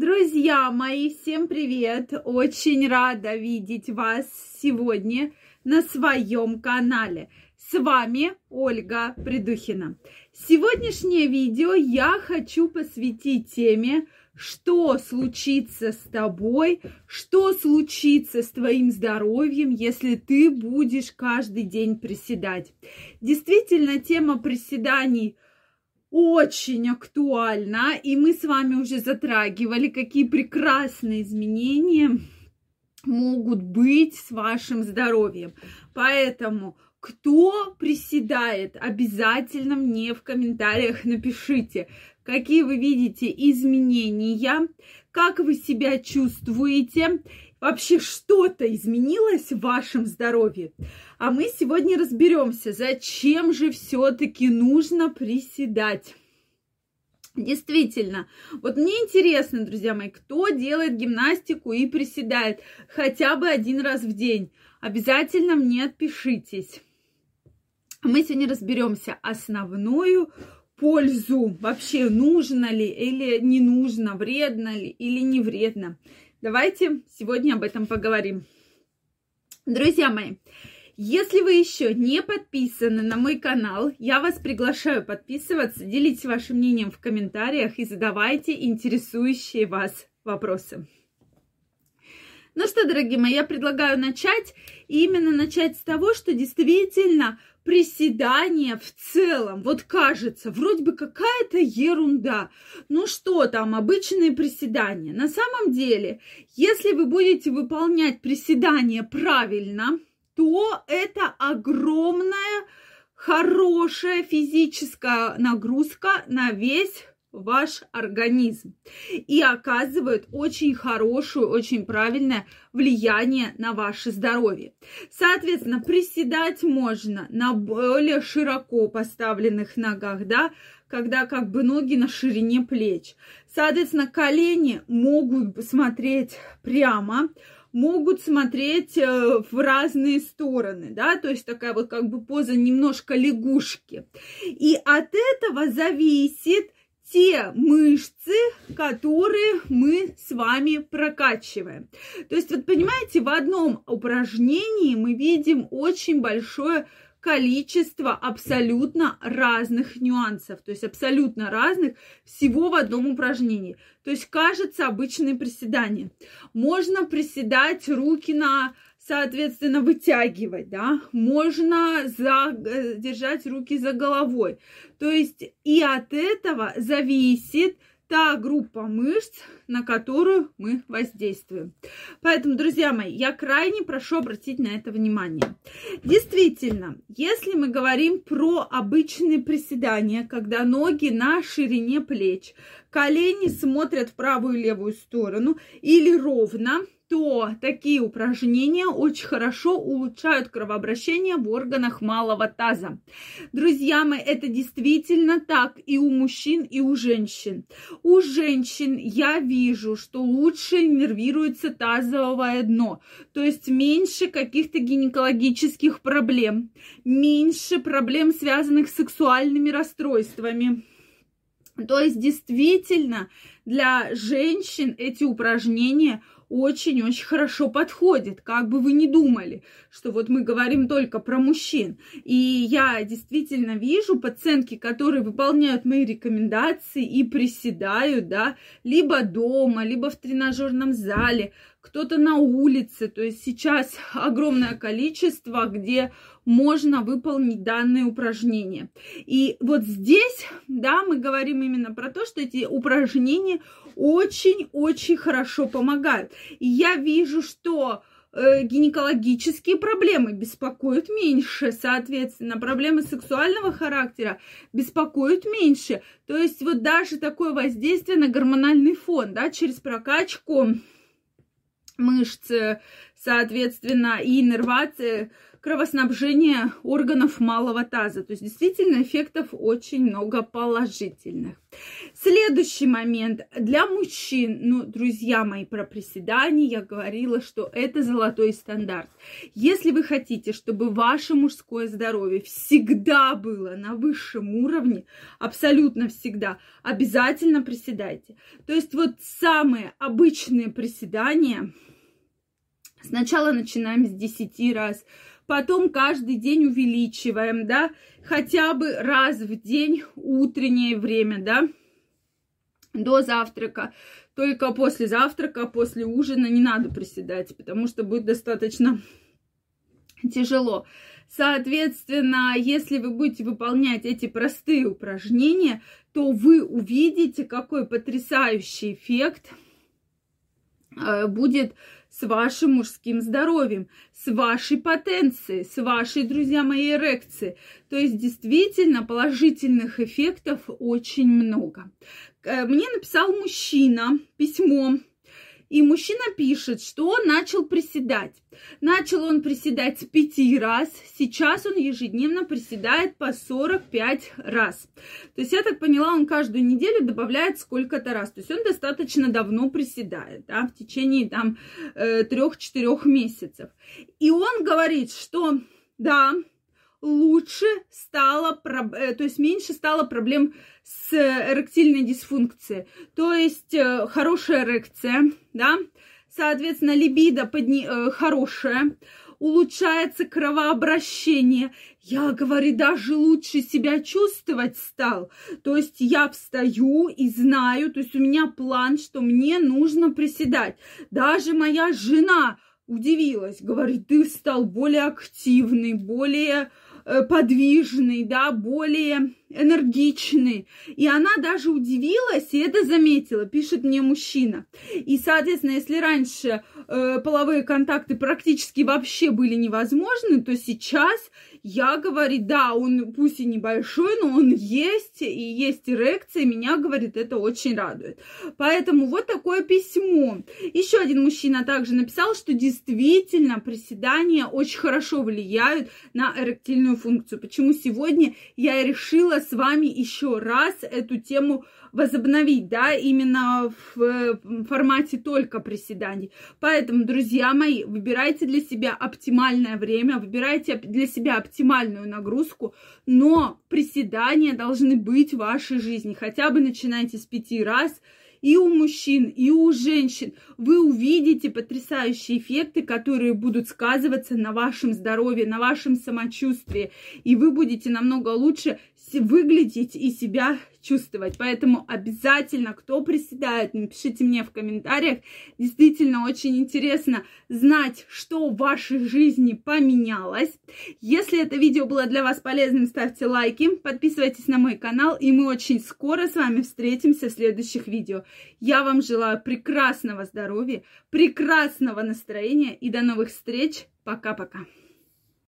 Друзья мои, всем привет! Очень рада видеть вас сегодня на своем канале. С вами Ольга Придухина. Сегодняшнее видео я хочу посвятить теме, что случится с тобой, что случится с твоим здоровьем, если ты будешь каждый день приседать. Действительно, тема приседаний – очень актуальна, и мы с вами уже затрагивали, какие прекрасные изменения могут быть с вашим здоровьем. Поэтому, кто приседает, обязательно мне в комментариях напишите, какие вы видите изменения, как вы себя чувствуете, вообще что-то изменилось в вашем здоровье. А мы сегодня разберемся, зачем же все-таки нужно приседать. Действительно, вот мне интересно, друзья мои, кто делает гимнастику и приседает хотя бы один раз в день. Обязательно мне отпишитесь. Мы сегодня разберемся основную пользу, вообще нужно ли или не нужно, вредно ли или не вредно. Давайте сегодня об этом поговорим. Друзья мои, если вы еще не подписаны на мой канал, я вас приглашаю подписываться, делитесь вашим мнением в комментариях и задавайте интересующие вас вопросы. Ну что, дорогие мои, я предлагаю начать, и именно начать с того, что действительно приседания в целом, вот кажется, вроде бы какая-то ерунда. Ну что там, обычные приседания. На самом деле, если вы будете выполнять приседания правильно, то это огромная, хорошая физическая нагрузка на весь ваш организм и оказывают очень хорошее, очень правильное влияние на ваше здоровье. Соответственно, приседать можно на более широко поставленных ногах, да, когда как бы ноги на ширине плеч. Соответственно, колени могут смотреть прямо, могут смотреть э, в разные стороны, да, то есть такая вот как бы поза немножко лягушки. И от этого зависит те мышцы, которые мы с вами прокачиваем. То есть, вот понимаете, в одном упражнении мы видим очень большое количество абсолютно разных нюансов, то есть абсолютно разных всего в одном упражнении. То есть кажется обычное приседание. Можно приседать руки на соответственно, вытягивать, да, можно за, э, держать руки за головой. То есть и от этого зависит та группа мышц, на которую мы воздействуем. Поэтому, друзья мои, я крайне прошу обратить на это внимание. Действительно, если мы говорим про обычные приседания, когда ноги на ширине плеч, колени смотрят в правую и левую сторону или ровно, то такие упражнения очень хорошо улучшают кровообращение в органах малого таза. Друзья мои, это действительно так и у мужчин, и у женщин. У женщин я вижу, что лучше нервируется тазовое дно, то есть меньше каких-то гинекологических проблем, меньше проблем, связанных с сексуальными расстройствами. То есть действительно для женщин эти упражнения – очень-очень хорошо подходит, как бы вы ни думали, что вот мы говорим только про мужчин. И я действительно вижу пациентки, которые выполняют мои рекомендации и приседают, да, либо дома, либо в тренажерном зале, кто-то на улице. То есть сейчас огромное количество, где можно выполнить данные упражнения. И вот здесь, да, мы говорим именно про то, что эти упражнения очень-очень хорошо помогают. И я вижу, что э, гинекологические проблемы беспокоят меньше, соответственно, проблемы сексуального характера беспокоят меньше. То есть вот даже такое воздействие на гормональный фон, да, через прокачку мышц, соответственно, и иннервации кровоснабжения органов малого таза. То есть действительно эффектов очень много положительных. Следующий момент. Для мужчин, ну, друзья мои, про приседания я говорила, что это золотой стандарт. Если вы хотите, чтобы ваше мужское здоровье всегда было на высшем уровне, абсолютно всегда, обязательно приседайте. То есть вот самые обычные приседания, сначала начинаем с 10 раз, потом каждый день увеличиваем, да, хотя бы раз в день утреннее время, да, до завтрака. Только после завтрака, после ужина не надо приседать, потому что будет достаточно тяжело. Соответственно, если вы будете выполнять эти простые упражнения, то вы увидите, какой потрясающий эффект э, будет с вашим мужским здоровьем, с вашей потенцией, с вашей, друзья мои, эрекцией. То есть действительно положительных эффектов очень много. Э, мне написал мужчина письмо, и мужчина пишет, что он начал приседать. Начал он приседать с 5 раз, сейчас он ежедневно приседает по 45 раз. То есть, я так поняла, он каждую неделю добавляет сколько-то раз. То есть, он достаточно давно приседает, да, в течение там 3-4 э, месяцев. И он говорит, что да, лучше стало, э, то есть меньше стало проблем с эректильной дисфункцией. То есть э, хорошая эрекция, да, соответственно, либидо подни... Э, хорошая, улучшается кровообращение. Я, говорю, даже лучше себя чувствовать стал. То есть я встаю и знаю, то есть у меня план, что мне нужно приседать. Даже моя жена удивилась, говорит, ты стал более активный, более Э, подвижный, да, более энергичный. И она даже удивилась и это заметила, пишет мне мужчина. И, соответственно, если раньше э, половые контакты практически вообще были невозможны, то сейчас я, говорит, да, он пусть и небольшой, но он есть, и есть эрекция, меня, говорит, это очень радует. Поэтому вот такое письмо. Еще один мужчина также написал, что действительно приседания очень хорошо влияют на эректильную функцию. Почему сегодня я решила с вами еще раз эту тему возобновить, да, именно в формате только приседаний. Поэтому, друзья мои, выбирайте для себя оптимальное время, выбирайте для себя оптимальную нагрузку, но приседания должны быть в вашей жизни. Хотя бы начинайте с пяти раз, и у мужчин, и у женщин. Вы увидите потрясающие эффекты, которые будут сказываться на вашем здоровье, на вашем самочувствии. И вы будете намного лучше выглядеть и себя чувствовать. Поэтому обязательно, кто приседает, напишите мне в комментариях. Действительно очень интересно знать, что в вашей жизни поменялось. Если это видео было для вас полезным, ставьте лайки, подписывайтесь на мой канал, и мы очень скоро с вами встретимся в следующих видео. Я вам желаю прекрасного здоровья, прекрасного настроения и до новых встреч. Пока-пока.